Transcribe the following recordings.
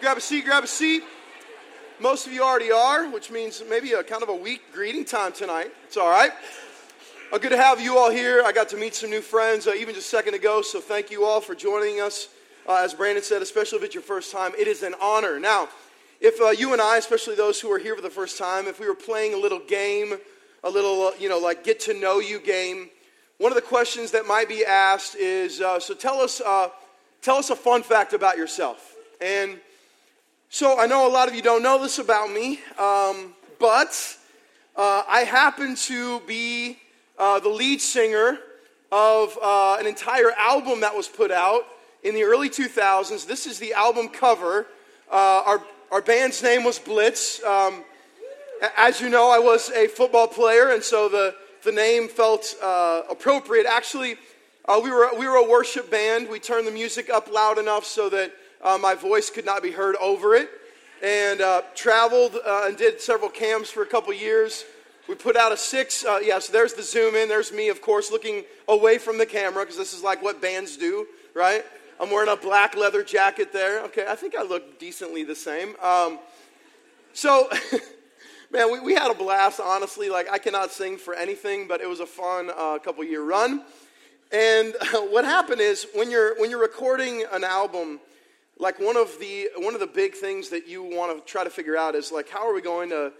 Grab a seat, grab a seat. Most of you already are, which means maybe a kind of a weak greeting time tonight. It's all right. Uh, good to have you all here. I got to meet some new friends uh, even just a second ago, so thank you all for joining us. Uh, as Brandon said, especially if it's your first time, it is an honor. Now, if uh, you and I, especially those who are here for the first time, if we were playing a little game, a little, uh, you know, like get to know you game, one of the questions that might be asked is uh, so tell us, tell us a fun fact about yourself. And so I know a lot of you don't know this about me, um, but uh, I happen to be uh, the lead singer of uh, an entire album that was put out in the early 2000s. This is the album cover. Uh, our, our band's name was Blitz. Um, as you know, I was a football player, and so the, the name felt uh, appropriate. Actually, uh, we, were, we were a worship band. We turned the music up loud enough so that uh, my voice could not be heard over it. And uh, traveled uh, and did several camps for a couple years. We put out a six. Uh, yeah, so there's the zoom in. There's me, of course, looking away from the camera because this is like what bands do, right? I'm wearing a black leather jacket there. Okay, I think I look decently the same. Um, so, man, we, we had a blast, honestly. Like, I cannot sing for anything, but it was a fun uh, couple year run. And what happened is when you're, when you're recording an album, like one of the one of the big things that you want to try to figure out is like how are we going to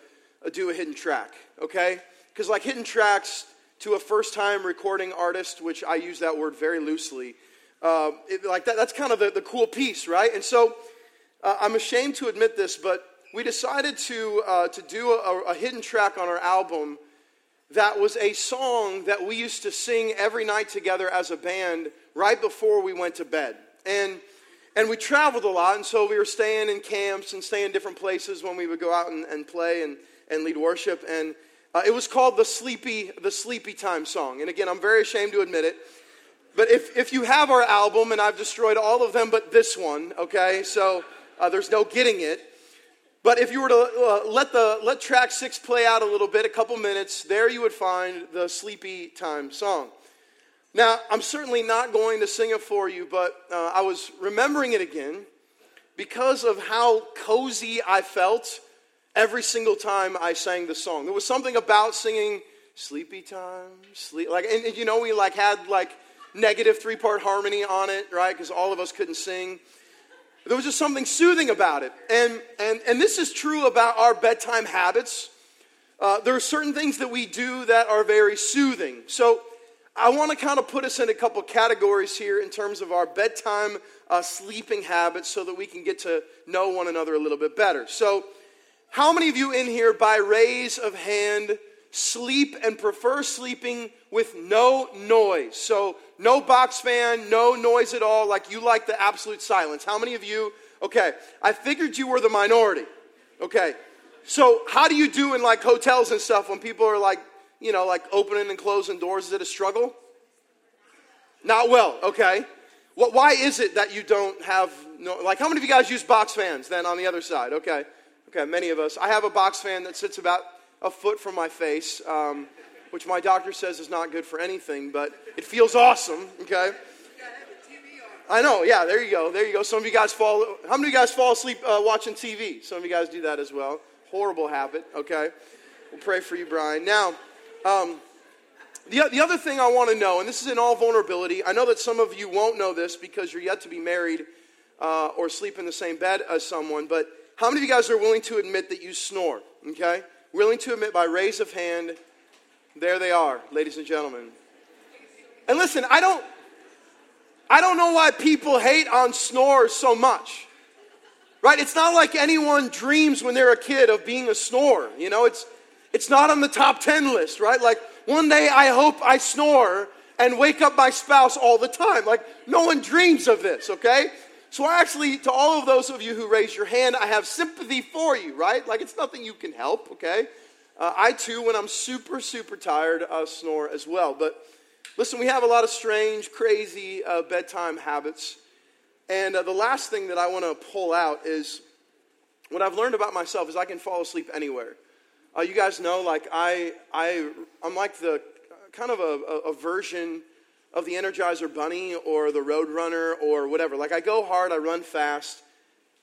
uh, do a hidden track okay? Because like hidden tracks to a first time recording artist which i use that word very loosely uh, it, like that, that's kind of the, the cool piece right? And so uh, i'm ashamed to admit this but we decided to uh, to do a, a hidden track on our album that was a song that we used to sing every night together as a band right before we went to bed. And and we traveled a lot, and so we were staying in camps and staying in different places when we would go out and, and play and, and lead worship. And uh, it was called the Sleepy, the Sleepy Time song. And again, I'm very ashamed to admit it. But if, if you have our album, and I've destroyed all of them but this one, okay, so uh, there's no getting it. But if you were to uh, let, the, let track six play out a little bit, a couple minutes, there you would find the Sleepy Time song. Now, I'm certainly not going to sing it for you, but uh, I was remembering it again because of how cozy I felt every single time I sang the song. There was something about singing "Sleepy Time," sleep like, and, and you know, we like had like negative three part harmony on it, right? Because all of us couldn't sing. There was just something soothing about it, and and and this is true about our bedtime habits. Uh, there are certain things that we do that are very soothing. So I want to kind of put us in a couple categories here in terms of our bedtime uh, sleeping habits so that we can get to know one another a little bit better. So, how many of you in here, by raise of hand, sleep and prefer sleeping with no noise? So, no box fan, no noise at all, like you like the absolute silence. How many of you? Okay, I figured you were the minority. Okay, so how do you do in like hotels and stuff when people are like you know, like opening and closing doors? Is it a struggle? Not well, okay. Well, why is it that you don't have, no, like, how many of you guys use box fans then on the other side? Okay, okay, many of us. I have a box fan that sits about a foot from my face, um, which my doctor says is not good for anything, but it feels awesome, okay? I know, yeah, there you go, there you go. Some of you guys fall, how many of you guys fall asleep uh, watching TV? Some of you guys do that as well. Horrible habit, okay? We'll pray for you, Brian. Now, um, the, the other thing I want to know, and this is in all vulnerability, I know that some of you won't know this because you're yet to be married uh, or sleep in the same bed as someone, but how many of you guys are willing to admit that you snore? Okay? Willing to admit by raise of hand, there they are, ladies and gentlemen. And listen, I don't, I don't know why people hate on snores so much. Right? It's not like anyone dreams when they're a kid of being a snorer. You know, it's it's not on the top 10 list, right? Like, one day I hope I snore and wake up my spouse all the time. Like, no one dreams of this, okay? So, I actually, to all of those of you who raise your hand, I have sympathy for you, right? Like, it's nothing you can help, okay? Uh, I too, when I'm super, super tired, uh, snore as well. But listen, we have a lot of strange, crazy uh, bedtime habits. And uh, the last thing that I want to pull out is what I've learned about myself is I can fall asleep anywhere. Uh, you guys know, like, I, I, I'm like the kind of a, a, version of the Energizer Bunny or the Roadrunner or whatever. Like, I go hard, I run fast,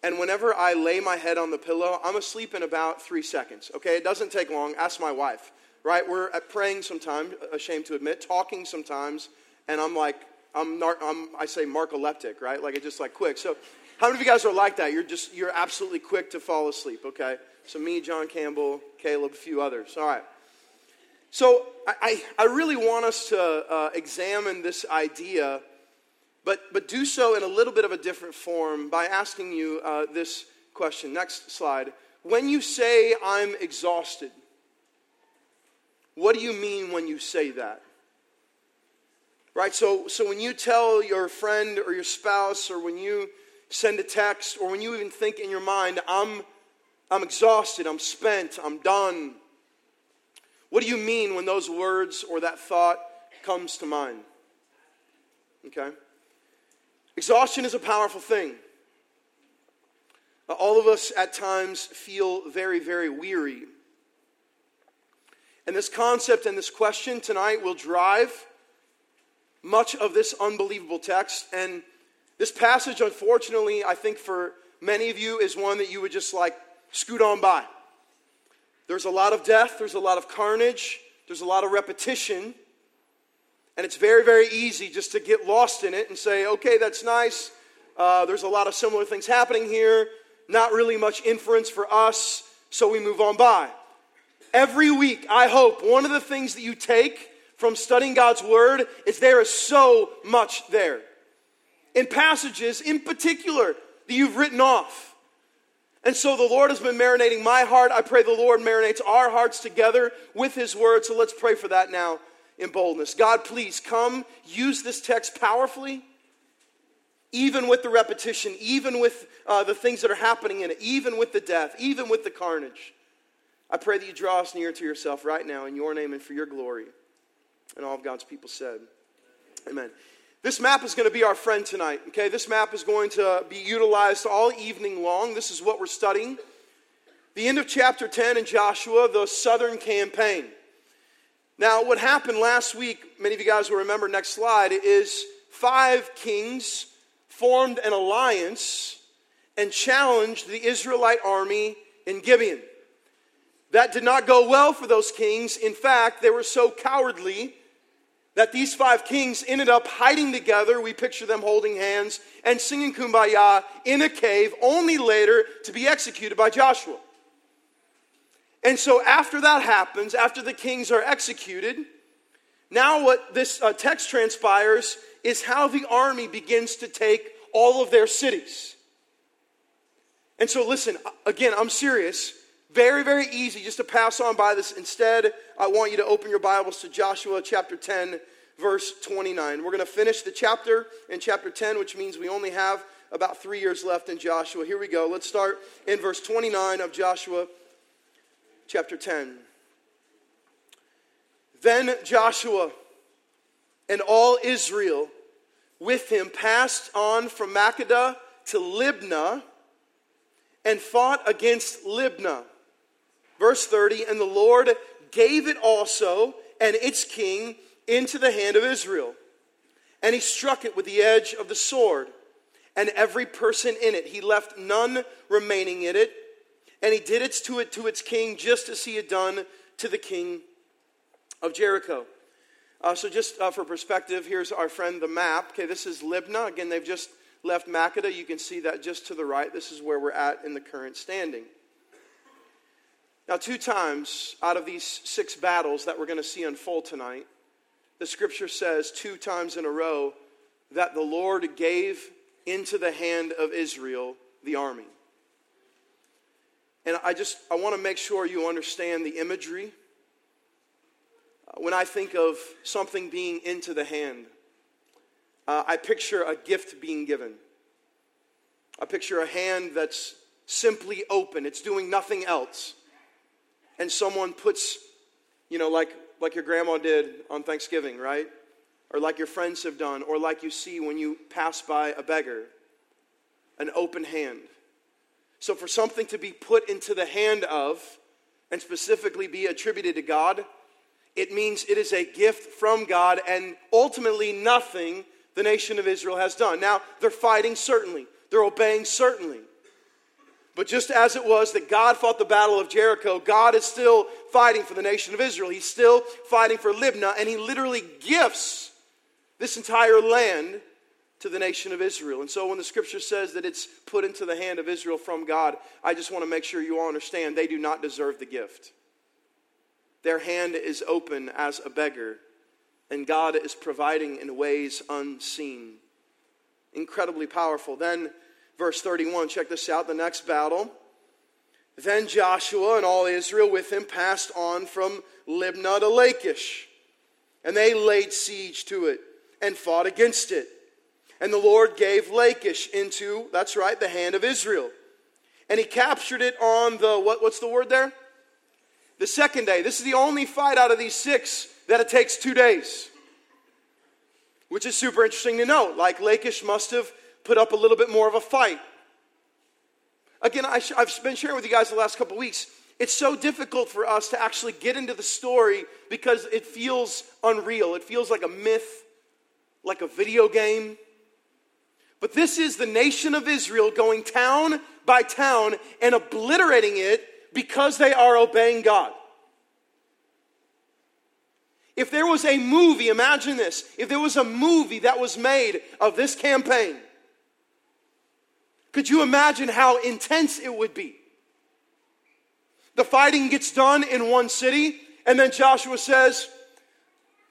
And whenever I lay my head on the pillow, I'm asleep in about three seconds. Okay, it doesn't take long. Ask my wife, right? We're at praying sometimes, ashamed to admit, talking sometimes, and I'm like, I'm, nar- I'm I say narcoleptic, right? Like it's just like quick. So, how many of you guys are like that? You're just you're absolutely quick to fall asleep. Okay, so me, John Campbell, Caleb, a few others. All right. So I, I, really want us to uh, examine this idea but, but do so in a little bit of a different form by asking you uh, this question. Next slide. When you say, I'm exhausted, what do you mean when you say that? Right? So, so when you tell your friend or your spouse, or when you send a text, or when you even think in your mind, I'm, I'm exhausted, I'm spent, I'm done, what do you mean when those words or that thought comes to mind? Okay? Exhaustion is a powerful thing. All of us at times feel very, very weary. And this concept and this question tonight will drive much of this unbelievable text. And this passage, unfortunately, I think for many of you, is one that you would just like scoot on by. There's a lot of death, there's a lot of carnage, there's a lot of repetition. And it's very, very easy just to get lost in it and say, okay, that's nice. Uh, there's a lot of similar things happening here. Not really much inference for us, so we move on by. Every week, I hope one of the things that you take from studying God's Word is there is so much there. In passages in particular that you've written off. And so the Lord has been marinating my heart. I pray the Lord marinates our hearts together with His Word. So let's pray for that now in boldness. God, please come use this text powerfully, even with the repetition, even with uh, the things that are happening in it, even with the death, even with the carnage. I pray that you draw us near to yourself right now in your name and for your glory. And all of God's people said, Amen. This map is going to be our friend tonight, okay? This map is going to be utilized all evening long. This is what we're studying. The end of chapter 10 in Joshua, the southern campaign. Now, what happened last week, many of you guys will remember, next slide, is five kings formed an alliance and challenged the Israelite army in Gibeon. That did not go well for those kings. In fact, they were so cowardly that these five kings ended up hiding together. We picture them holding hands and singing kumbaya in a cave, only later to be executed by Joshua. And so, after that happens, after the kings are executed, now what this uh, text transpires is how the army begins to take all of their cities. And so, listen, again, I'm serious. Very, very easy just to pass on by this. Instead, I want you to open your Bibles to Joshua chapter 10, verse 29. We're going to finish the chapter in chapter 10, which means we only have about three years left in Joshua. Here we go. Let's start in verse 29 of Joshua chapter 10. Then Joshua and all Israel with him passed on from Makkedah to Libnah and fought against Libnah. Verse 30 And the Lord gave it also and its king into the hand of Israel. And he struck it with the edge of the sword, and every person in it. He left none remaining in it and he did it to it to its king just as he had done to the king of Jericho. Uh, so, just uh, for perspective, here's our friend the map. Okay, this is Libnah. Again, they've just left Makkedah. You can see that just to the right. This is where we're at in the current standing. Now, two times out of these six battles that we're going to see unfold tonight, the scripture says two times in a row that the Lord gave into the hand of Israel the army. And I just I want to make sure you understand the imagery. When I think of something being into the hand, uh, I picture a gift being given. I picture a hand that's simply open, it's doing nothing else. And someone puts, you know, like, like your grandma did on Thanksgiving, right? Or like your friends have done, or like you see when you pass by a beggar, an open hand. So, for something to be put into the hand of and specifically be attributed to God, it means it is a gift from God and ultimately nothing the nation of Israel has done. Now, they're fighting, certainly, they're obeying, certainly. But just as it was that God fought the battle of Jericho, God is still fighting for the nation of Israel. He's still fighting for Libnah, and He literally gifts this entire land to the nation of Israel. And so when the scripture says that it's put into the hand of Israel from God, I just want to make sure you all understand they do not deserve the gift. Their hand is open as a beggar, and God is providing in ways unseen. Incredibly powerful. Then Verse 31, check this out the next battle. Then Joshua and all Israel with him passed on from Libnah to Lachish. And they laid siege to it and fought against it. And the Lord gave Lachish into, that's right, the hand of Israel. And he captured it on the, what, what's the word there? The second day. This is the only fight out of these six that it takes two days. Which is super interesting to note. Like Lachish must have put up a little bit more of a fight. Again, I have been sharing with you guys the last couple weeks. It's so difficult for us to actually get into the story because it feels unreal. It feels like a myth, like a video game. But this is the nation of Israel going town by town and obliterating it because they are obeying God. If there was a movie, imagine this, if there was a movie that was made of this campaign, could you imagine how intense it would be? The fighting gets done in one city, and then Joshua says,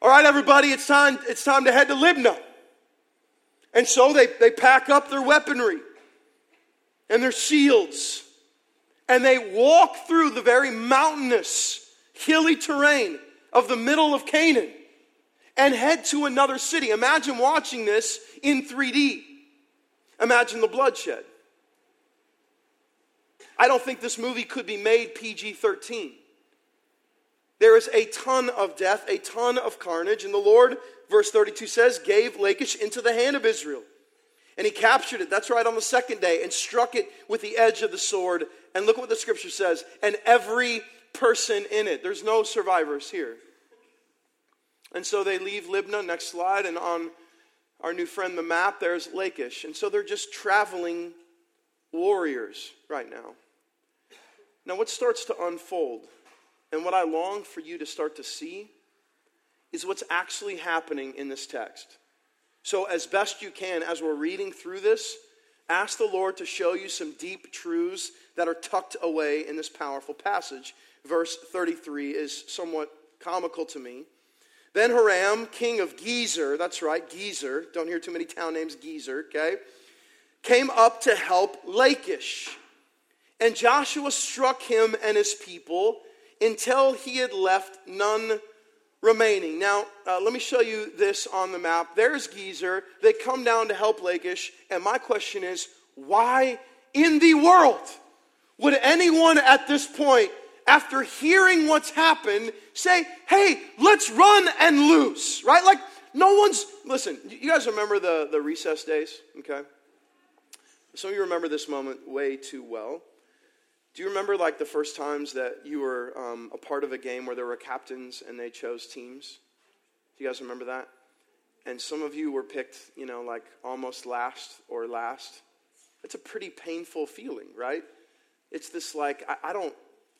All right, everybody, it's time, it's time to head to Libnah. And so they, they pack up their weaponry and their shields, and they walk through the very mountainous, hilly terrain of the middle of Canaan and head to another city. Imagine watching this in 3D. Imagine the bloodshed. I don't think this movie could be made PG 13. There is a ton of death, a ton of carnage, and the Lord, verse 32 says, gave Lachish into the hand of Israel. And he captured it, that's right, on the second day, and struck it with the edge of the sword. And look what the scripture says, and every person in it. There's no survivors here. And so they leave Libnah, next slide, and on our new friend the map, there's Lachish. And so they're just traveling warriors right now. Now, what starts to unfold, and what I long for you to start to see, is what's actually happening in this text. So, as best you can, as we're reading through this, ask the Lord to show you some deep truths that are tucked away in this powerful passage. Verse 33 is somewhat comical to me. Then Hiram, king of Gezer, that's right, Gezer, don't hear too many town names, Gezer, okay, came up to help Lachish and Joshua struck him and his people until he had left none remaining. Now, uh, let me show you this on the map. There's Gezer. They come down to help Lachish. And my question is why in the world would anyone at this point, after hearing what's happened, say, hey, let's run and lose? Right? Like, no one's. Listen, you guys remember the, the recess days? Okay. Some of you remember this moment way too well. Do you remember like the first times that you were um, a part of a game where there were captains and they chose teams? Do you guys remember that? And some of you were picked, you know, like almost last or last. It's a pretty painful feeling, right? It's this like, I, I don't,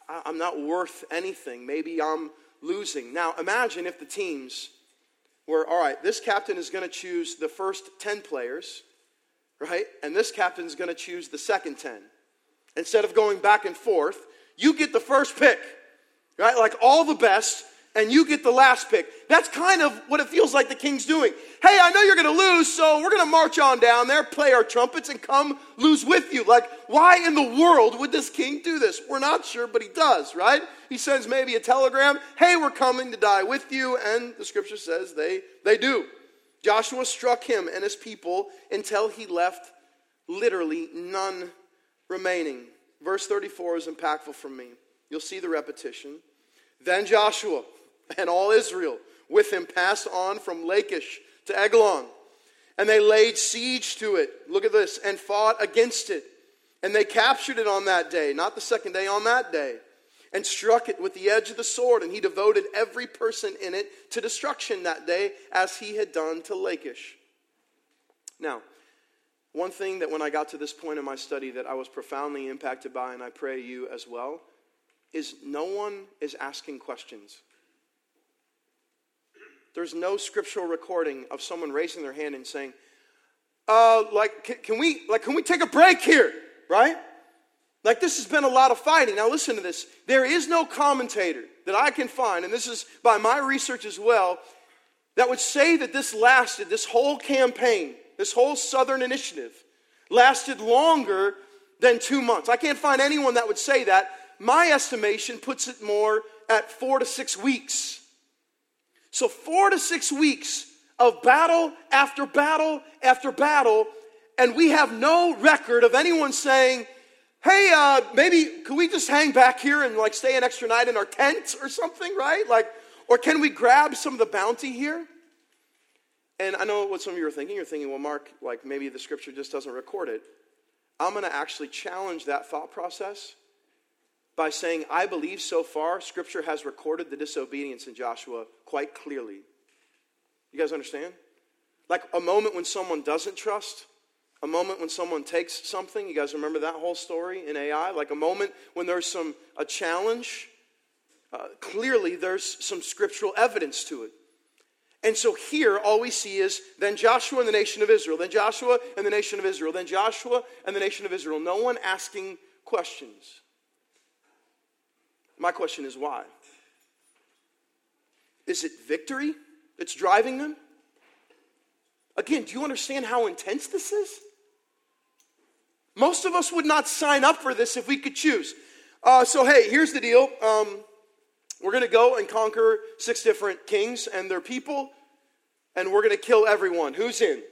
I, I'm not worth anything. Maybe I'm losing. Now imagine if the teams were, all right, this captain is going to choose the first 10 players, right? And this captain is going to choose the second 10 instead of going back and forth, you get the first pick, right? Like all the best, and you get the last pick. That's kind of what it feels like the king's doing. Hey, I know you're going to lose, so we're going to march on down there, play our trumpets, and come lose with you. Like, why in the world would this king do this? We're not sure, but he does, right? He sends maybe a telegram, hey, we're coming to die with you, and the scripture says they, they do. Joshua struck him and his people until he left literally none remaining. Verse 34 is impactful for me. You'll see the repetition. Then Joshua and all Israel with him passed on from Lachish to Eglon, and they laid siege to it. Look at this, and fought against it. And they captured it on that day, not the second day, on that day, and struck it with the edge of the sword. And he devoted every person in it to destruction that day, as he had done to Lachish. Now, one thing that when I got to this point in my study that I was profoundly impacted by, and I pray you as well, is no one is asking questions. There's no scriptural recording of someone raising their hand and saying, uh, like, can, can we, like, can we take a break here, right? Like, this has been a lot of fighting. Now, listen to this. There is no commentator that I can find, and this is by my research as well, that would say that this lasted, this whole campaign, this whole Southern initiative, lasted longer than two months. I can't find anyone that would say that. My estimation puts it more at four to six weeks. So, four to six weeks of battle after battle after battle, and we have no record of anyone saying, hey, uh, maybe could we just hang back here and like stay an extra night in our tent or something, right? Like, or can we grab some of the bounty here? And I know what some of you are thinking. You're thinking, well, Mark, like maybe the scripture just doesn't record it. I'm going to actually challenge that thought process by saying, I believe so far Scripture has recorded the disobedience in Joshua quite clearly. You guys understand? Like a moment when someone doesn't trust, a moment when someone takes something. You guys remember that whole story in Ai? Like a moment when there's some a challenge. Uh, clearly, there's some scriptural evidence to it. And so here, all we see is then Joshua and the nation of Israel, then Joshua and the nation of Israel, then Joshua and the nation of Israel. No one asking questions. My question is why? Is it victory that's driving them? Again, do you understand how intense this is? Most of us would not sign up for this if we could choose. Uh, so, hey, here's the deal. Um, we're going to go and conquer six different kings and their people, and we're going to kill everyone. Who's in?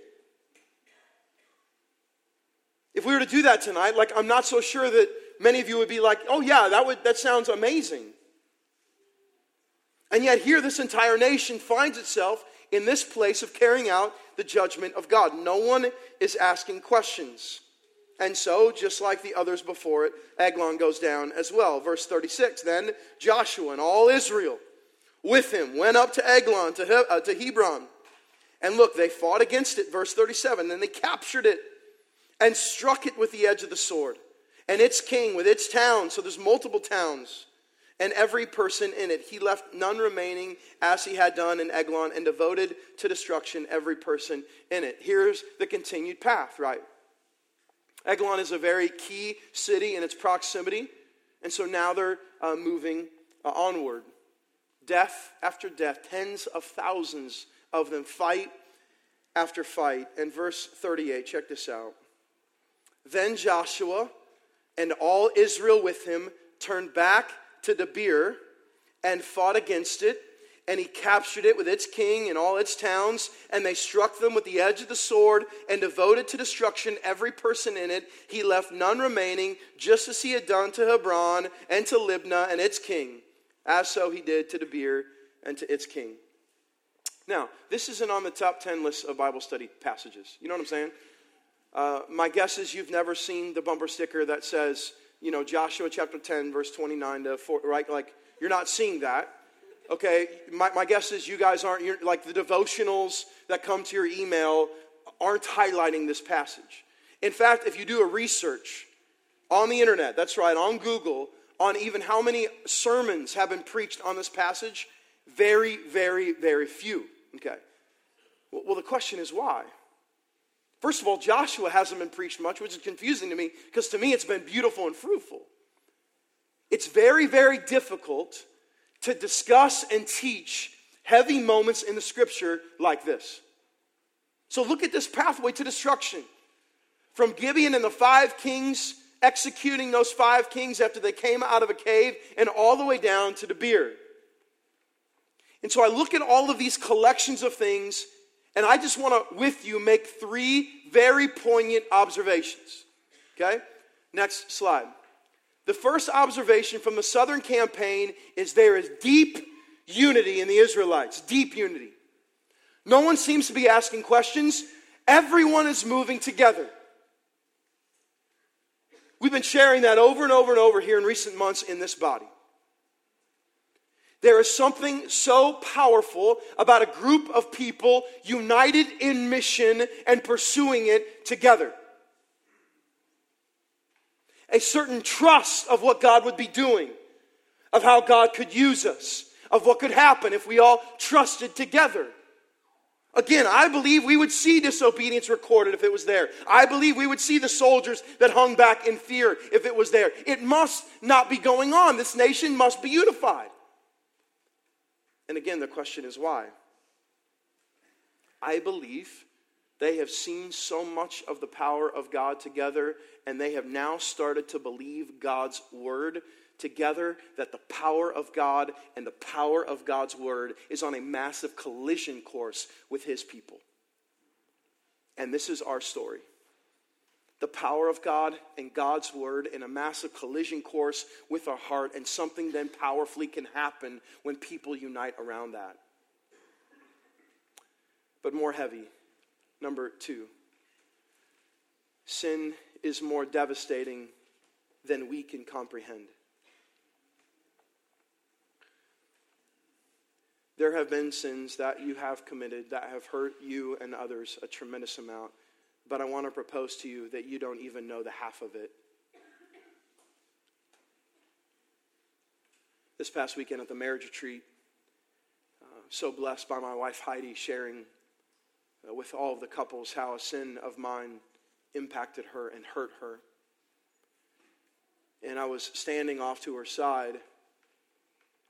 If we were to do that tonight, like, I'm not so sure that many of you would be like, oh, yeah, that, would, that sounds amazing. And yet, here, this entire nation finds itself in this place of carrying out the judgment of God. No one is asking questions. And so, just like the others before it, Eglon goes down as well. Verse 36 Then Joshua and all Israel with him went up to Eglon, to, he- uh, to Hebron. And look, they fought against it. Verse 37 Then they captured it and struck it with the edge of the sword and its king with its town. So there's multiple towns and every person in it. He left none remaining as he had done in Eglon and devoted to destruction every person in it. Here's the continued path, right? Eglon is a very key city in its proximity, and so now they're uh, moving uh, onward. Death after death, tens of thousands of them, fight after fight. And verse 38, check this out. Then Joshua and all Israel with him turned back to Debir and fought against it. And he captured it with its king and all its towns, and they struck them with the edge of the sword and devoted to destruction every person in it. He left none remaining, just as he had done to Hebron and to Libnah and its king, as so he did to Debir and to its king. Now, this isn't on the top 10 list of Bible study passages. You know what I'm saying? Uh, my guess is you've never seen the bumper sticker that says, you know, Joshua chapter 10, verse 29 to 4, right? Like, you're not seeing that. Okay, my, my guess is you guys aren't, you're, like, the devotionals that come to your email aren't highlighting this passage. In fact, if you do a research on the internet, that's right, on Google, on even how many sermons have been preached on this passage, very, very, very few. Okay. Well, the question is why? First of all, Joshua hasn't been preached much, which is confusing to me because to me it's been beautiful and fruitful. It's very, very difficult to discuss and teach heavy moments in the scripture like this. So look at this pathway to destruction. From Gibeon and the five kings executing those five kings after they came out of a cave and all the way down to Debir. And so I look at all of these collections of things and I just want to, with you, make three very poignant observations. Okay? Next slide. The first observation from the southern campaign is there is deep unity in the Israelites, deep unity. No one seems to be asking questions, everyone is moving together. We've been sharing that over and over and over here in recent months in this body. There is something so powerful about a group of people united in mission and pursuing it together. a certain trust of what God would be doing, of how God could use us, of what could happen if we all trusted together. Again, I believe we would see disobedience recorded if it was there. I believe we would see the soldiers that hung back in fear if it was there. It must not be going on. This nation must be unified. And again, the question is why? I believe they have seen so much of the power of God together, and they have now started to believe God's word together that the power of God and the power of God's word is on a massive collision course with his people. And this is our story. The power of God and God's word in a massive collision course with our heart, and something then powerfully can happen when people unite around that. But more heavy, number two sin is more devastating than we can comprehend. There have been sins that you have committed that have hurt you and others a tremendous amount, but I want to propose to you that you don't even know the half of it. This past weekend at the marriage retreat, uh, so blessed by my wife Heidi sharing uh, with all of the couples how a sin of mine impacted her and hurt her. And I was standing off to her side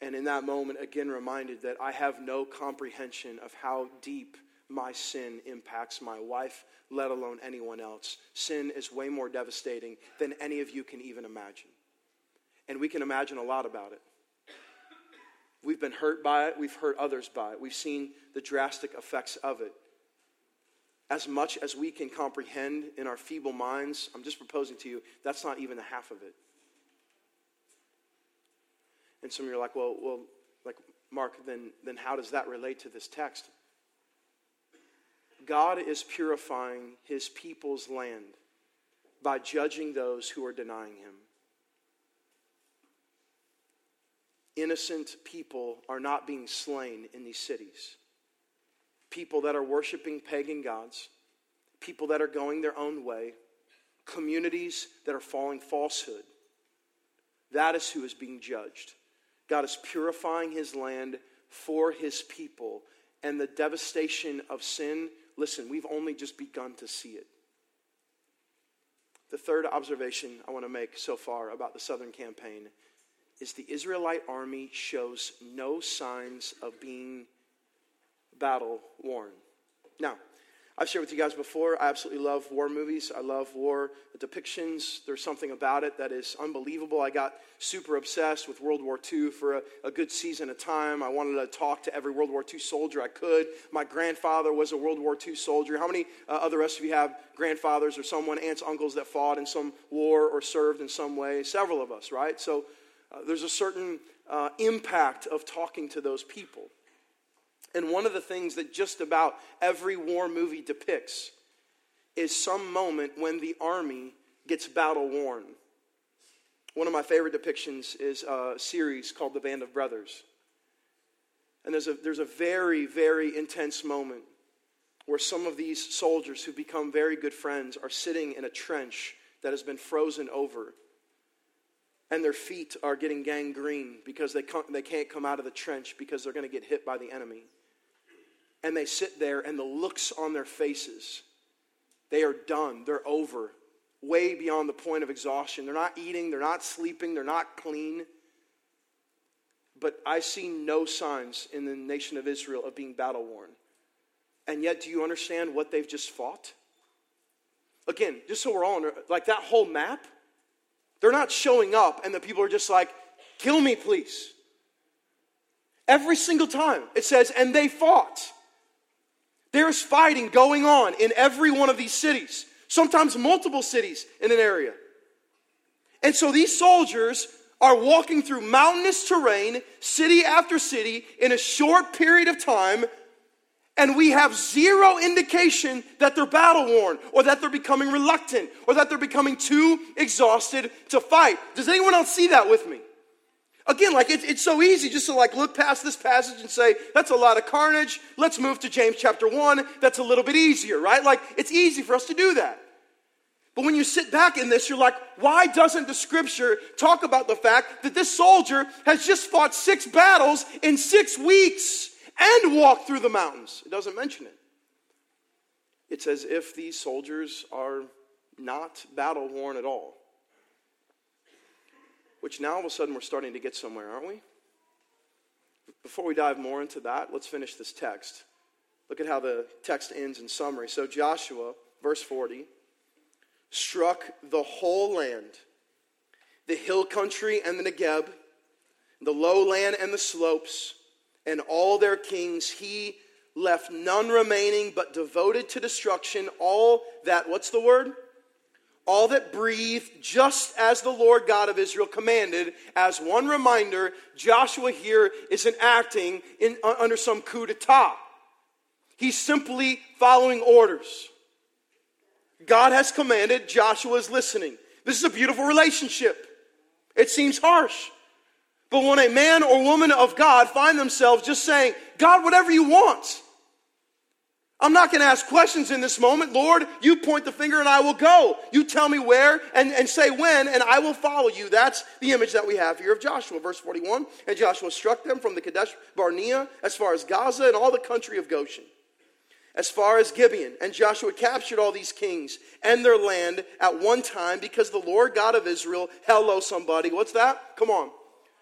and in that moment, again, reminded that I have no comprehension of how deep my sin impacts my wife, let alone anyone else. Sin is way more devastating than any of you can even imagine. And we can imagine a lot about it. We've been hurt by it, we've hurt others by it, we've seen the drastic effects of it. As much as we can comprehend in our feeble minds, I'm just proposing to you, that's not even the half of it. And some of you are like, well, well, like Mark, then, then how does that relate to this text? God is purifying his people's land by judging those who are denying him. Innocent people are not being slain in these cities. People that are worshiping pagan gods, people that are going their own way, communities that are following falsehood. That is who is being judged. God is purifying his land for his people. And the devastation of sin, listen, we've only just begun to see it. The third observation I want to make so far about the Southern campaign is the Israelite army shows no signs of being battle worn. Now, I've shared with you guys before, I absolutely love war movies. I love war depictions. There's something about it that is unbelievable. I got super obsessed with World War II for a, a, good season of time. I wanted to talk to every World War II soldier I could. My grandfather was a World War II soldier. How many uh, other rest of you have grandfathers or someone, aunts, uncles that fought in some war or served in some way? Several of us, right? So uh, there's a certain uh, impact of talking to those people. And one of the things that just about every war movie depicts is some moment when the army gets battle worn. One of my favorite depictions is a series called The Band of Brothers. And there's a, there's a very, very intense moment where some of these soldiers who become very good friends are sitting in a trench that has been frozen over. And their feet are getting gangrene because they, they can't come out of the trench because they're going to get hit by the enemy and they sit there, and the looks on their faces, they are done. They're over, way beyond the point of exhaustion. They're not eating, they're not sleeping, they're not clean. But I see no signs in the nation of Israel of being battle worn. And yet, do you understand what they've just fought? Again, just so we're all on, like that whole map, they're not showing up, and the people are just like, kill me, please. Every single time it says, and they fought. There's fighting going on in every one of these cities, sometimes multiple cities in an area. And so these soldiers are walking through mountainous terrain, city after city, in a short period of time, and we have zero indication that they're battle worn, or that they're becoming reluctant, or that they're becoming too exhausted to fight. Does anyone else see that with me? Again, like it's, it's so easy just to like look past this passage and say, that's a lot of carnage. Let's move to James chapter 1. That's a little bit easier, right? Like it's easy for us to do that. But when you sit back in this, you're like, why doesn't the scripture talk about the fact that this soldier has just fought six battles in six weeks and walked through the mountains? It doesn't mention it. It's as if these soldiers are not battle worn at all. Which now all of a sudden we're starting to get somewhere, aren't we? Before we dive more into that, let's finish this text. Look at how the text ends in summary. So, Joshua, verse 40, struck the whole land the hill country and the Negeb, the lowland and the slopes, and all their kings. He left none remaining, but devoted to destruction all that, what's the word? All that breathe, just as the Lord God of Israel commanded. As one reminder, Joshua here isn't acting in, under some coup d'etat. He's simply following orders. God has commanded, Joshua is listening. This is a beautiful relationship. It seems harsh. But when a man or woman of God find themselves just saying, God, whatever you want. I'm not going to ask questions in this moment. Lord, you point the finger and I will go. You tell me where and, and say when, and I will follow you. That's the image that we have here of Joshua. Verse 41 And Joshua struck them from the Kadesh Barnea as far as Gaza and all the country of Goshen as far as Gibeon. And Joshua captured all these kings and their land at one time because the Lord God of Israel, hello, somebody. What's that? Come on.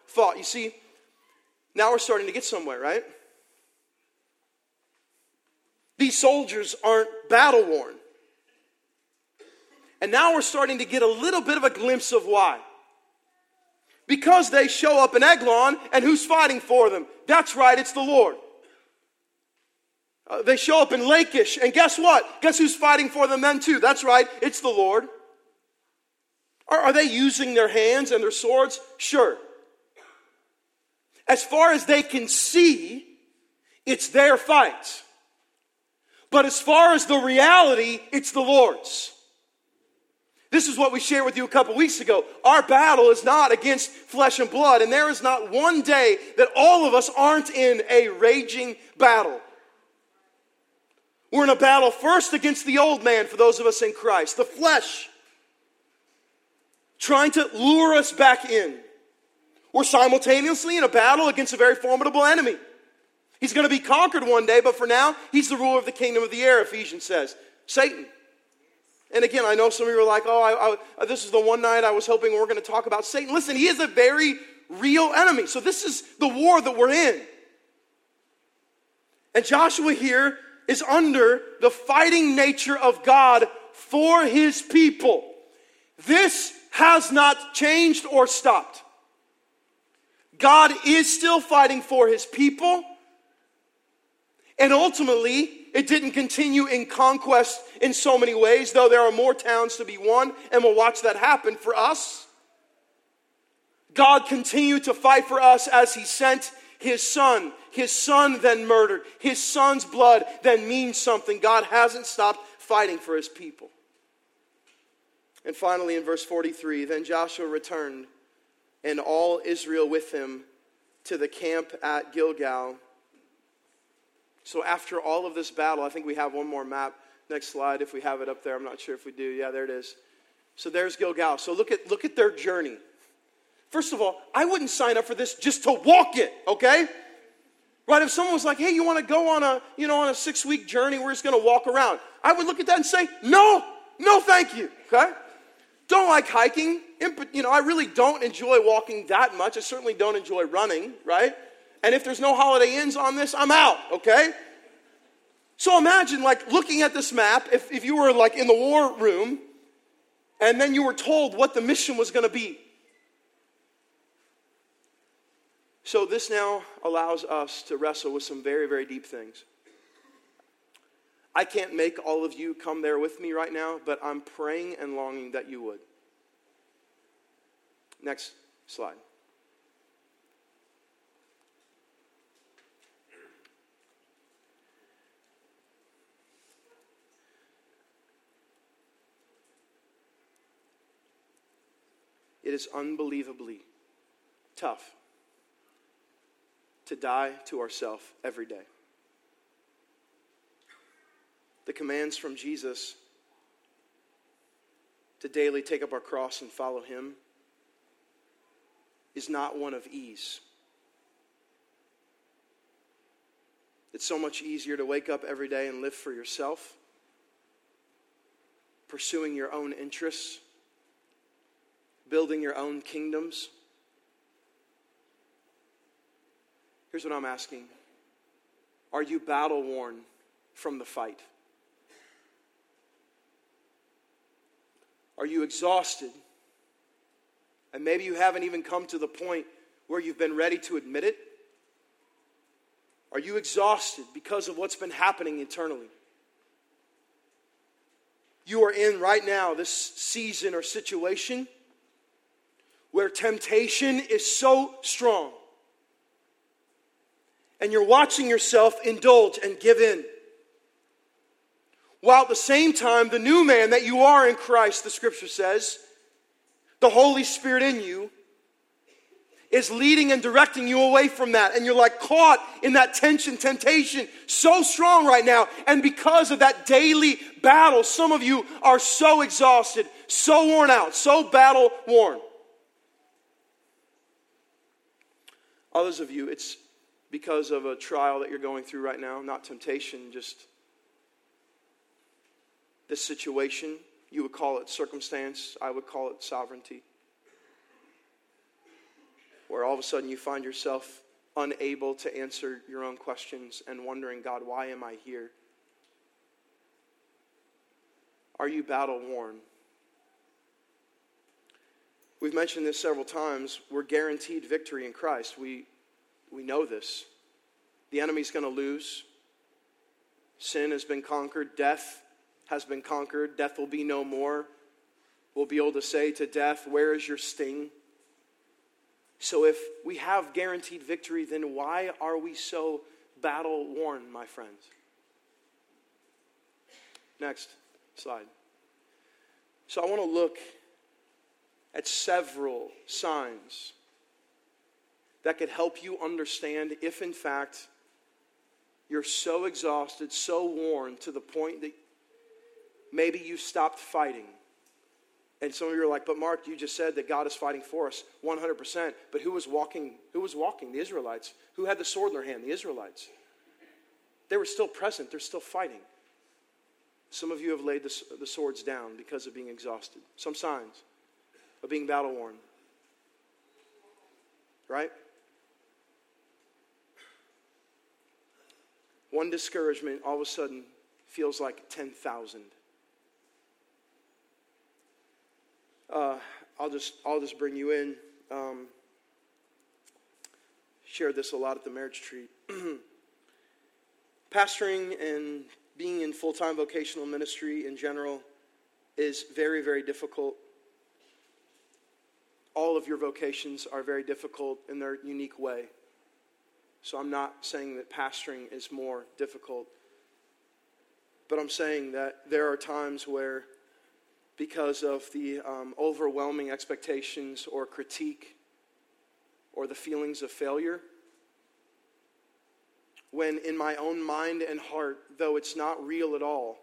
Fought. You see, now we're starting to get somewhere, right? These soldiers aren't battle worn. And now we're starting to get a little bit of a glimpse of why. Because they show up in Eglon, and who's fighting for them? That's right, it's the Lord. Uh, they show up in Lachish, and guess what? Guess who's fighting for them then, too? That's right, it's the Lord. Are, are they using their hands and their swords? Sure. As far as they can see, it's their fight. But as far as the reality, it's the Lord's. This is what we shared with you a couple weeks ago. Our battle is not against flesh and blood, and there is not one day that all of us aren't in a raging battle. We're in a battle first against the old man for those of us in Christ, the flesh, trying to lure us back in. We're simultaneously in a battle against a very formidable enemy. He's going to be conquered one day, but for now, he's the ruler of the kingdom of the air, Ephesians says. Satan. And again, I know some of you are like, oh, I, I, this is the one night I was hoping we are going to talk about Satan. Listen, he is a very real enemy. So this is the war that we're in. And Joshua here is under the fighting nature of God for his people. This has not changed or stopped. God is still fighting for his people. And ultimately, it didn't continue in conquest in so many ways, though there are more towns to be won, and we'll watch that happen for us. God continued to fight for us as he sent his son. His son then murdered. His son's blood then means something. God hasn't stopped fighting for his people. And finally, in verse 43, then Joshua returned, and all Israel with him, to the camp at Gilgal. So, after all of this battle, I think we have one more map. Next slide, if we have it up there. I'm not sure if we do. Yeah, there it is. So, there's Gilgal. So, look at, look at their journey. First of all, I wouldn't sign up for this just to walk it, okay? Right? If someone was like, hey, you want to go on a, you know, on a six week journey, we're just going to walk around. I would look at that and say, no, no, thank you, okay? Don't like hiking. You know, I really don't enjoy walking that much. I certainly don't enjoy running, right? And if there's no Holiday Inns on this, I'm out, okay? So imagine like looking at this map, if, if you were like in the war room, and then you were told what the mission was going to be. So, this now allows us to wrestle with some very, very deep things. I can't make all of you come there with me right now, but I'm praying and longing that you would. Next slide. It is unbelievably tough to die to ourselves every day. The commands from Jesus to daily take up our cross and follow Him is not one of ease. It's so much easier to wake up every day and live for yourself, pursuing your own interests, building your own kingdoms. Here's what I'm asking Are you battle worn from the fight? Are you exhausted? And maybe you haven't even come to the point where you've been ready to admit it. Are you exhausted because of what's been happening internally? You are in right now this season or situation where temptation is so strong and you're watching yourself indulge and give in. While at the same time, the new man that you are in Christ, the scripture says, the Holy Spirit in you, is leading and directing you away from that. And you're like caught in that tension, temptation, so strong right now. And because of that daily battle, some of you are so exhausted, so worn out, so battle worn. Others of you, it's because of a trial that you're going through right now, not temptation, just this situation. You would call it circumstance, I would call it sovereignty where all of a sudden you find yourself unable to answer your own questions and wondering, God, why am I here? Are you battle worn? We've mentioned this several times. We're guaranteed victory in Christ. We, we know this. The enemy's going to lose. Sin has been conquered. Death has been conquered. Death will be no more. We'll be able to say to death, Where is your sting? So, if we have guaranteed victory, then why are we so battle worn, my friends? Next slide. So, I want to look at several signs that could help you understand if, in fact, you're so exhausted, so worn to the point that maybe you stopped fighting and some of you are like, but Mark, you just said that God is fighting for us 100%. But who was walking? Who was walking? The Israelites. Who had the sword in their hand? The Israelites. They were still present. They're still fighting. Some of you have laid the, the swords down because of being exhausted. Some signs of being battle worn. Right? One discouragement all of a sudden feels like 10,000. Uh, I'll just I'll just bring you in. Um, shared this a lot at the marriage tree. Pastoring and being in full time vocational ministry in general is very very difficult. All of your vocations are very difficult in their unique way. So I'm not saying that pastoring is more difficult, but I'm saying that there are times where because of the um, overwhelming expectations or critique or the feelings of failure. When in my own mind and heart, though it's not real at all,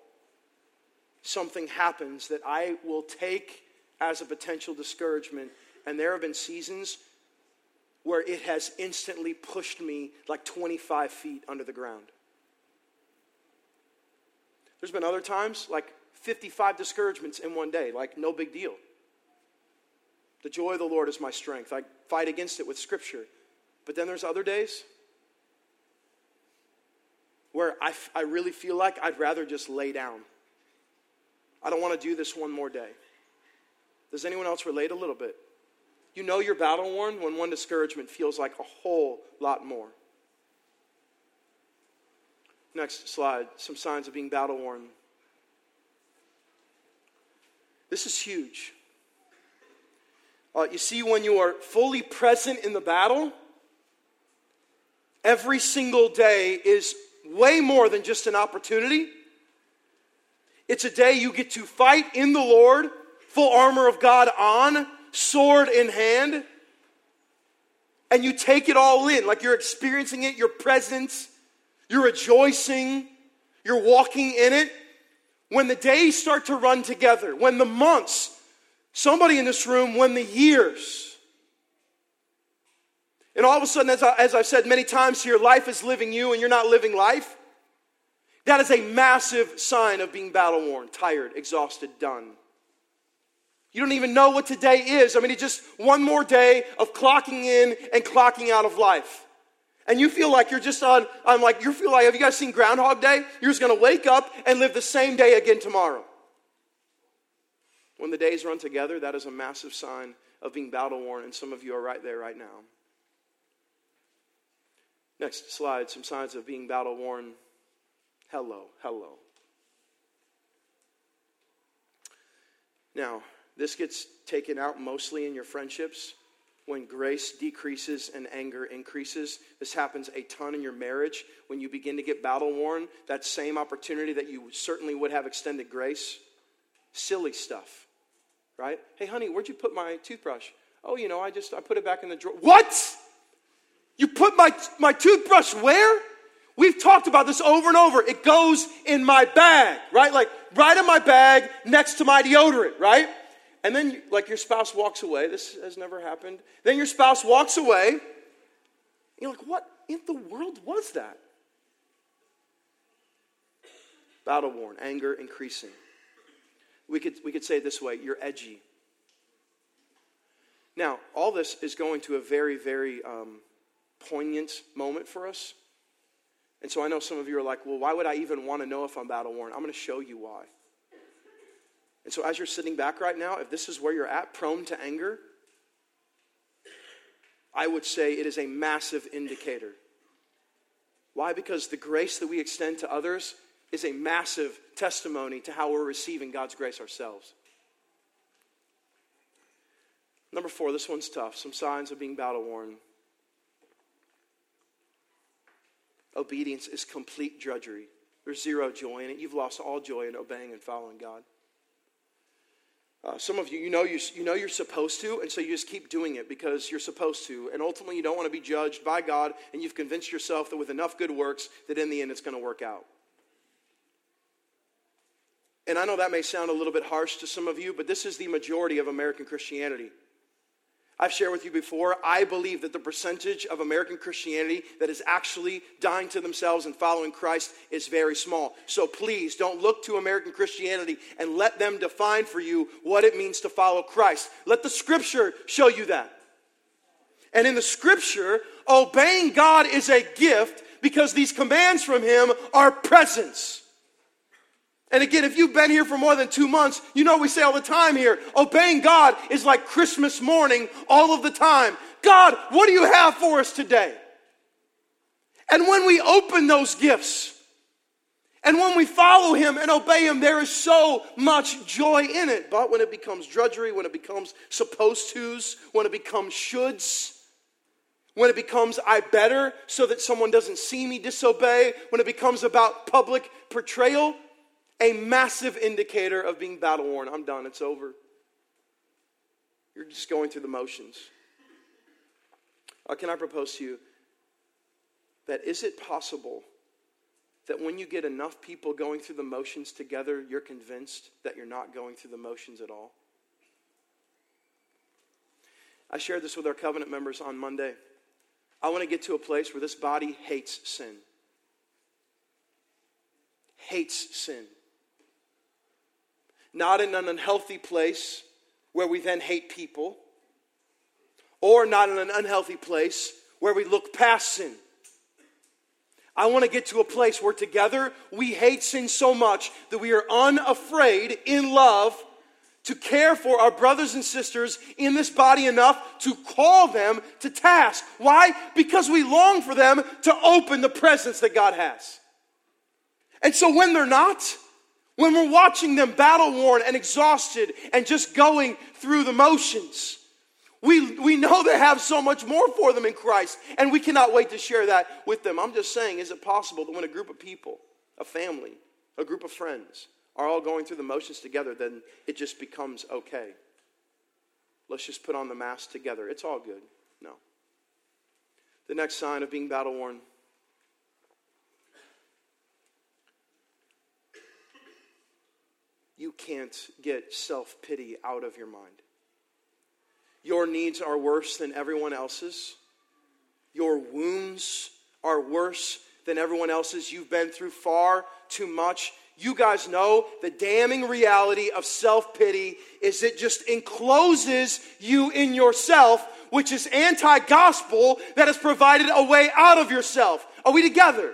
something happens that I will take as a potential discouragement. And there have been seasons where it has instantly pushed me like 25 feet under the ground. There's been other times, like 55 discouragements in one day. Like, no big deal. The joy of the Lord is my strength. I fight against it with Scripture. But then there's other days where I, I really feel like I'd rather just lay down. I don't want to do this one more day. Does anyone else relate a little bit? You know you're battle worn when one discouragement feels like a whole lot more. Next slide some signs of being battle worn. This is huge. Uh, you see, when you are fully present in the battle, every single day is way more than just an opportunity. It's a day you get to fight in the Lord, full armor of God on, sword in hand, and you take it all in. Like you're experiencing it, your presence, you're rejoicing, you're walking in it when the days start to run together, when the months Somebody in this room, when the years, and all of a sudden, as, I, as I've said many times here, life is living you and you're not living life. That is a massive sign of being battle worn, tired, exhausted, done. You don't even know what today is. I mean, it's just one more day of clocking in and clocking out of life. And you feel like you're just on, I'm like, you feel like, have you guys seen Groundhog Day? You're just gonna wake up and live the same day again tomorrow. When the days run together, that is a massive sign of being battle worn, and some of you are right there right now. Next slide some signs of being battle worn. Hello, hello. Now, this gets taken out mostly in your friendships when grace decreases and anger increases. This happens a ton in your marriage when you begin to get battle worn. That same opportunity that you certainly would have extended grace. Silly stuff, right? Hey, honey, where'd you put my toothbrush? Oh, you know, I just I put it back in the drawer. What? You put my my toothbrush where? We've talked about this over and over. It goes in my bag, right? Like right in my bag next to my deodorant, right? And then, like, your spouse walks away. This has never happened. Then your spouse walks away. You're like, what in the world was that? Battle worn, anger increasing. We could, we could say it this way you're edgy. Now, all this is going to a very, very um, poignant moment for us. And so I know some of you are like, well, why would I even want to know if I'm battle worn? I'm going to show you why. And so, as you're sitting back right now, if this is where you're at, prone to anger, I would say it is a massive indicator. Why? Because the grace that we extend to others is a massive testimony to how we're receiving God's grace ourselves. Number four, this one's tough. Some signs of being battle worn. Obedience is complete drudgery. There's zero joy in it. You've lost all joy in obeying and following God. Uh, some of you, you know, you, you know you're supposed to, and so you just keep doing it because you're supposed to. And ultimately, you don't want to be judged by God, and you've convinced yourself that with enough good works, that in the end it's going to work out. And I know that may sound a little bit harsh to some of you, but this is the majority of American Christianity. I've shared with you before, I believe that the percentage of American Christianity that is actually dying to themselves and following Christ is very small. So please don't look to American Christianity and let them define for you what it means to follow Christ. Let the scripture show you that. And in the scripture, obeying God is a gift because these commands from Him are presents. And again, if you've been here for more than two months, you know we say all the time here obeying God is like Christmas morning all of the time. God, what do you have for us today? And when we open those gifts, and when we follow him and obey him, there is so much joy in it. But when it becomes drudgery, when it becomes supposed to's, when it becomes shoulds, when it becomes I better so that someone doesn't see me disobey, when it becomes about public portrayal, a massive indicator of being battle worn. I'm done, it's over. You're just going through the motions. Uh, can I propose to you that is it possible that when you get enough people going through the motions together, you're convinced that you're not going through the motions at all? I shared this with our covenant members on Monday. I want to get to a place where this body hates sin. Hates sin not in an unhealthy place where we then hate people, or not in an unhealthy place where we look past sin. I want to get to a place where together we hate sin so much that we are unafraid in love to care for our brothers and sisters in this body enough to call them to task. Why? Because we long for them to open the presence that God has. And so when they're not, when we're watching them battle worn and exhausted and just going through the motions, we, we know they have so much more for them in Christ, and we cannot wait to share that with them. I'm just saying, is it possible that when a group of people, a family, a group of friends, are all going through the motions together, then it just becomes okay? Let's just put on the mask together. It's all good. No. The next sign of being battle worn you can't get self pity out of your mind. Your needs are worse than everyone else's. Your wounds are worse than everyone else's. You've been through far too much. You guys know the damning reality of self pity is it just encloses you in yourself, which is anti gospel that has provided a way out of yourself. Are we together?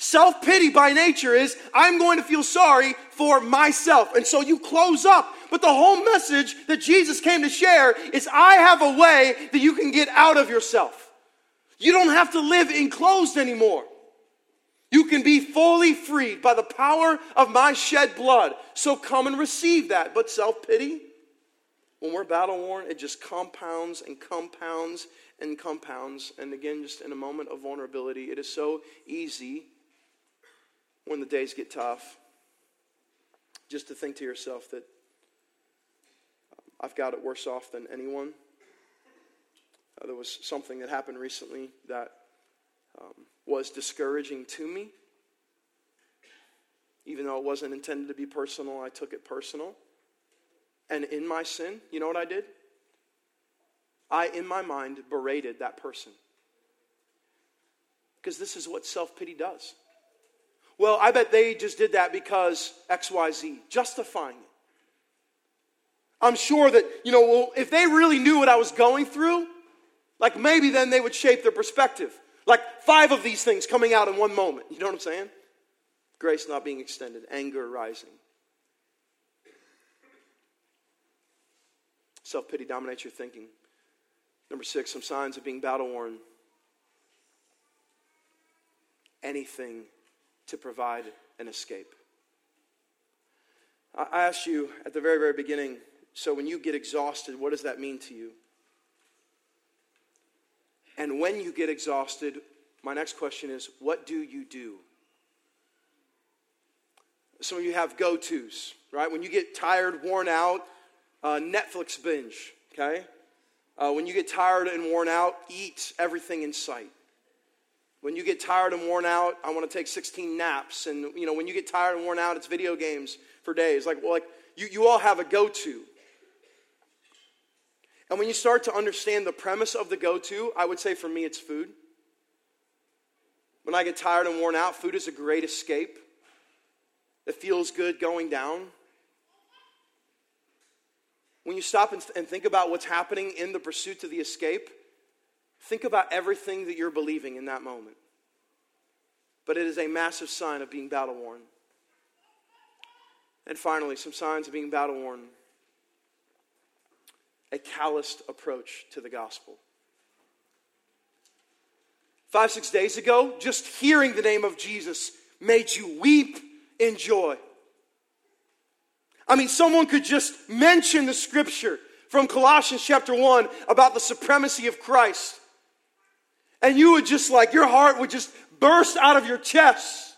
Self pity by nature is I'm going to feel sorry for myself. And so you close up. But the whole message that Jesus came to share is I have a way that you can get out of yourself. You don't have to live enclosed anymore. You can be fully freed by the power of my shed blood. So come and receive that. But self pity, when we're battle worn, it just compounds and compounds and compounds. And again, just in a moment of vulnerability, it is so easy when the days get tough, just to think to yourself that um, I've got it worse off than anyone. Uh, there was something that happened recently that um, was discouraging to me. Even though it wasn't intended to be personal, I took it personal. And in my sin, you know what I did? I, in my mind, berated that person. Because this is what self pity does. Well, I bet they just did that because XYZ, justifying it. I'm sure that, you know, well, if they really knew what I was going through, like maybe then they would shape their perspective. Like five of these things coming out in one moment. You know what I'm saying? Grace not being extended, anger rising. Self pity dominates your thinking. Number six, some signs of being battle worn. Anything to provide an escape. I asked you at the very, very beginning so when you get exhausted, what does that mean to you? And when you get exhausted, my next question is what do you do? Some of you have go tos, right? When you get tired, worn out, uh, Netflix binge, okay? Uh, when you get tired and worn out, eat everything in sight. When you get tired and worn out, I want to take 16 naps. And, you know, when you get tired and worn out, it's video games for days. Like, well, like you, you all have a go to. And when you start to understand the premise of the go to, I would say for me, it's food. When I get tired and worn out, food is a great escape. It feels good going down. When you stop and, and think about what's happening in the pursuit to the escape, Think about everything that you're believing in that moment. But it is a massive sign of being battle worn. And finally, some signs of being battle worn a calloused approach to the gospel. Five, six days ago, just hearing the name of Jesus made you weep in joy. I mean, someone could just mention the scripture from Colossians chapter 1 about the supremacy of Christ. And you would just like, your heart would just burst out of your chest.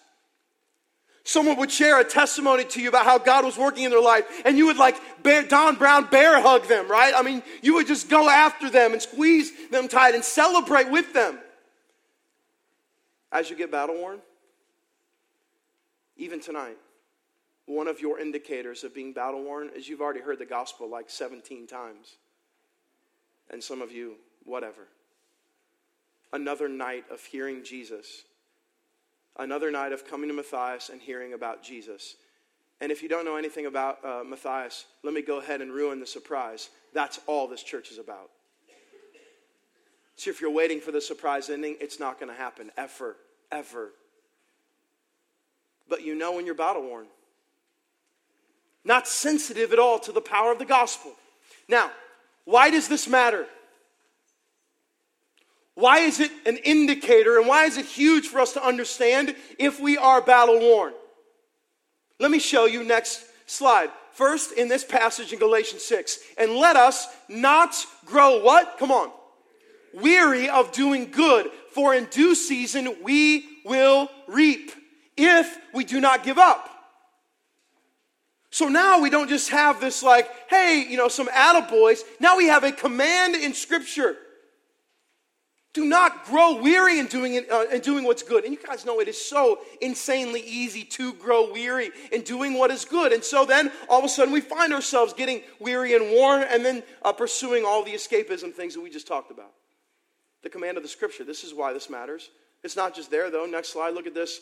Someone would share a testimony to you about how God was working in their life, and you would like bear, Don Brown bear hug them, right? I mean, you would just go after them and squeeze them tight and celebrate with them. As you get battle worn, even tonight, one of your indicators of being battle worn is you've already heard the gospel like 17 times. And some of you, whatever another night of hearing Jesus, another night of coming to Matthias and hearing about Jesus. And if you don't know anything about uh, Matthias, let me go ahead and ruin the surprise. That's all this church is about. So if you're waiting for the surprise ending, it's not going to happen ever, ever. But you know when you're battle worn. Not sensitive at all to the power of the gospel. Now, why does this matter? Why is it an indicator and why is it huge for us to understand if we are battle worn? Let me show you next slide. First, in this passage in Galatians 6, and let us not grow what? Come on. Weary of doing good, for in due season we will reap if we do not give up. So now we don't just have this, like, hey, you know, some attaboys. Now we have a command in Scripture Do not grow weary in doing, it, uh, in doing what's good. And you guys know it is so insanely easy to grow weary in doing what is good. And so then all of a sudden we find ourselves getting weary and worn and then uh, pursuing all the escapism things that we just talked about. The command of the scripture. This is why this matters. It's not just there though. Next slide, look at this.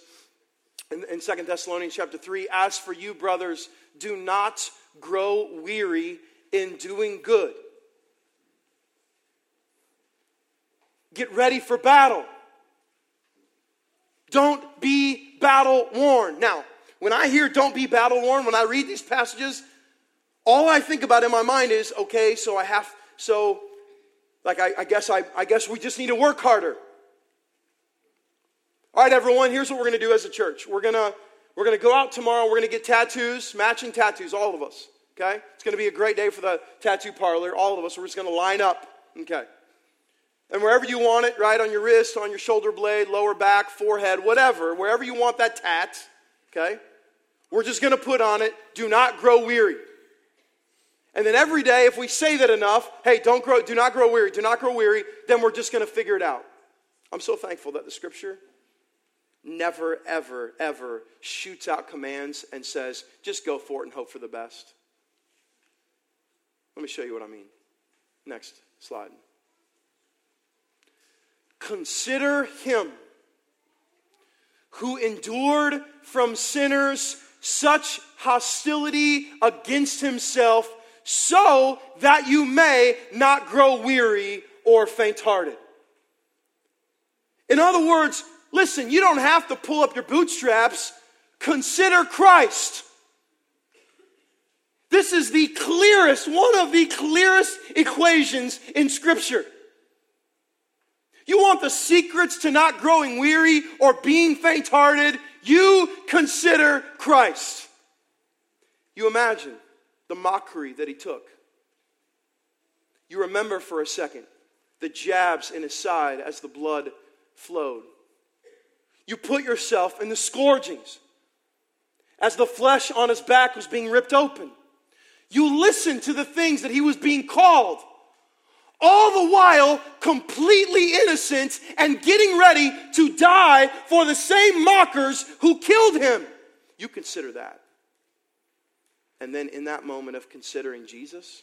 In, in 2 Thessalonians chapter 3, as for you, brothers, do not grow weary in doing good. Get ready for battle. Don't be battle worn. Now, when I hear don't be battle worn, when I read these passages, all I think about in my mind is okay, so I have, so, like, I, I guess I, I guess we just need to work harder. All right, everyone, here's what we're to do as a church. We're to we're to go out tomorrow. We're to get tattoos, matching tattoos, all of us. Okay? It's to be a great day for the tattoo parlor. All of us. We're just to line up. Okay. And wherever you want it, right on your wrist, on your shoulder blade, lower back, forehead, whatever, wherever you want that tat, okay, we're just going to put on it, do not grow weary. And then every day, if we say that enough, hey, don't grow, do not grow weary, do not grow weary, then we're just going to figure it out. I'm so thankful that the scripture never, ever, ever shoots out commands and says, just go for it and hope for the best. Let me show you what I mean. Next slide. Consider him who endured from sinners such hostility against himself, so that you may not grow weary or faint hearted. In other words, listen, you don't have to pull up your bootstraps. Consider Christ. This is the clearest, one of the clearest equations in Scripture. You want the secrets to not growing weary or being faint hearted? You consider Christ. You imagine the mockery that he took. You remember for a second the jabs in his side as the blood flowed. You put yourself in the scourgings as the flesh on his back was being ripped open. You listen to the things that he was being called all the while completely innocent and getting ready to die for the same mockers who killed him. You consider that. And then in that moment of considering Jesus,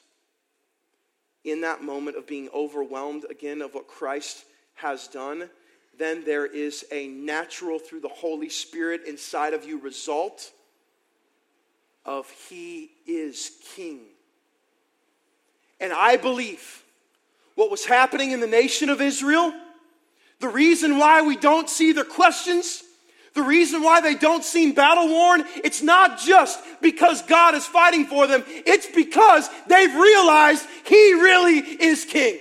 in that moment of being overwhelmed again of what Christ has done, then there is a natural, through the Holy Spirit inside of you, result of He is King. And I believe what was happening in the nation of Israel, the reason why we don't see their questions, the reason why they don't seem battle worn, it's not just because God is fighting for them, it's because they've realized He really is King.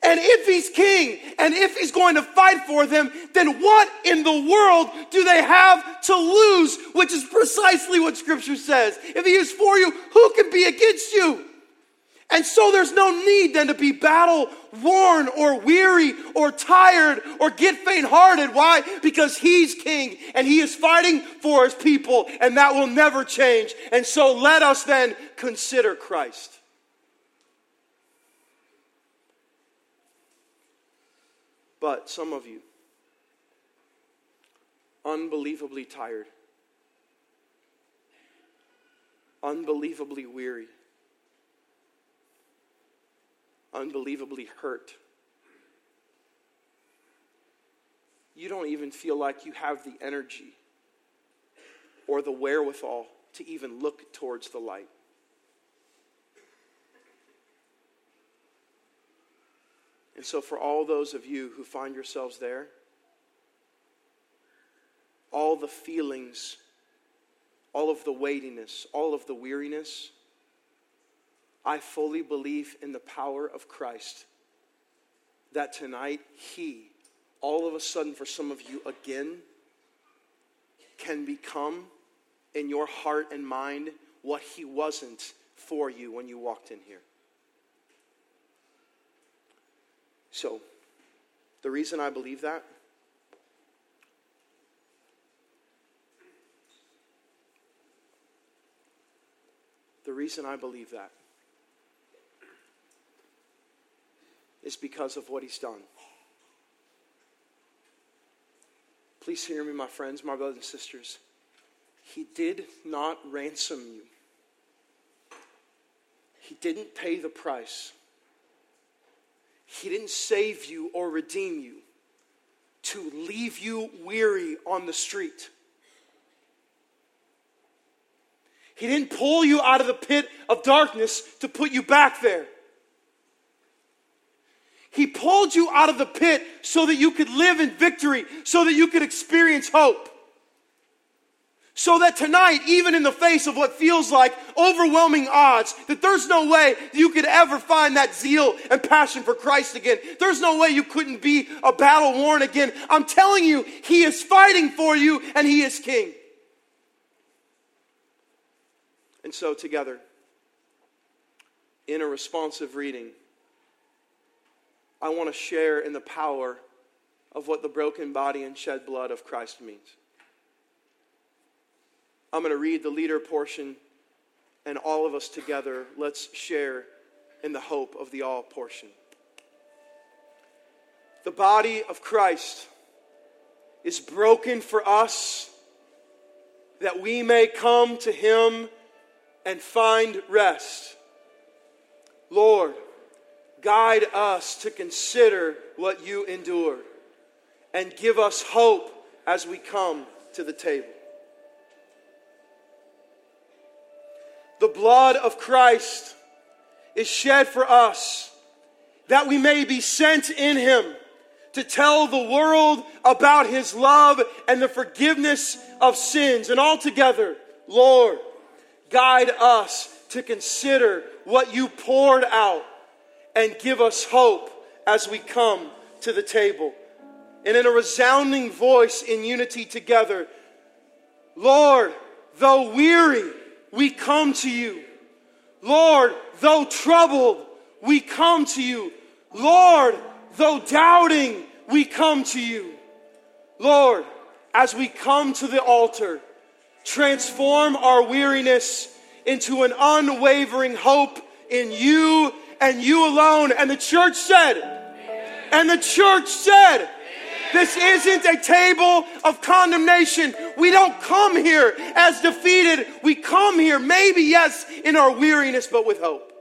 And if He's King, and if He's going to fight for them, then what in the world do they have to lose? Which is precisely what Scripture says. If He is for you, who can be against you? And so there's no need then to be battle worn or weary or tired or get faint hearted. Why? Because he's king and he is fighting for his people and that will never change. And so let us then consider Christ. But some of you, unbelievably tired, unbelievably weary unbelievably hurt. You don't even feel like you have the energy or the wherewithal to even look towards the light. And so, for all those of you who find yourselves there, all the feelings, all of the weightiness, all of the weariness, I fully believe in the power of Christ that tonight He, all of a sudden, for some of you again, can become in your heart and mind what He wasn't for you when you walked in here. So, the reason I believe that the reason I believe that is because of what he's done. Please hear me, my friends, my brothers and sisters. He did not ransom you. He didn't pay the price. He didn't save you or redeem you to leave you weary on the street. He didn't pull you out of the pit of darkness to put you back there. He pulled you out of the pit so that you could live in victory, so that you could experience hope. So that tonight, even in the face of what feels like overwhelming odds, that there's no way you could ever find that zeal and passion for Christ again. There's no way you couldn't be a battle worn again. I'm telling you, He is fighting for you and He is King. And so, together, in a responsive reading, I want to share in the power of what the broken body and shed blood of Christ means. I'm going to read the leader portion, and all of us together, let's share in the hope of the all portion. The body of Christ is broken for us that we may come to him and find rest. Lord, guide us to consider what you endured and give us hope as we come to the table. The blood of Christ is shed for us that we may be sent in him to tell the world about his love and the forgiveness of sins. And altogether, Lord, guide us to consider what you poured out and give us hope as we come to the table. And in a resounding voice in unity together, Lord, though weary, we come to you. Lord, though troubled, we come to you. Lord, though doubting, we come to you. Lord, as we come to the altar, transform our weariness into an unwavering hope in you and you alone. And the church said, and the church said, this isn't a table of condemnation. We don't come here as defeated. We come here, maybe, yes, in our weariness, but with hope.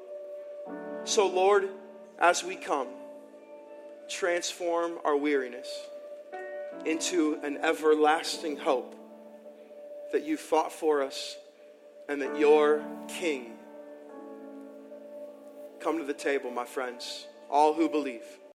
So, Lord, as we come, transform our weariness into an everlasting hope that you fought for us and that you're King. Come to the table, my friends, all who believe.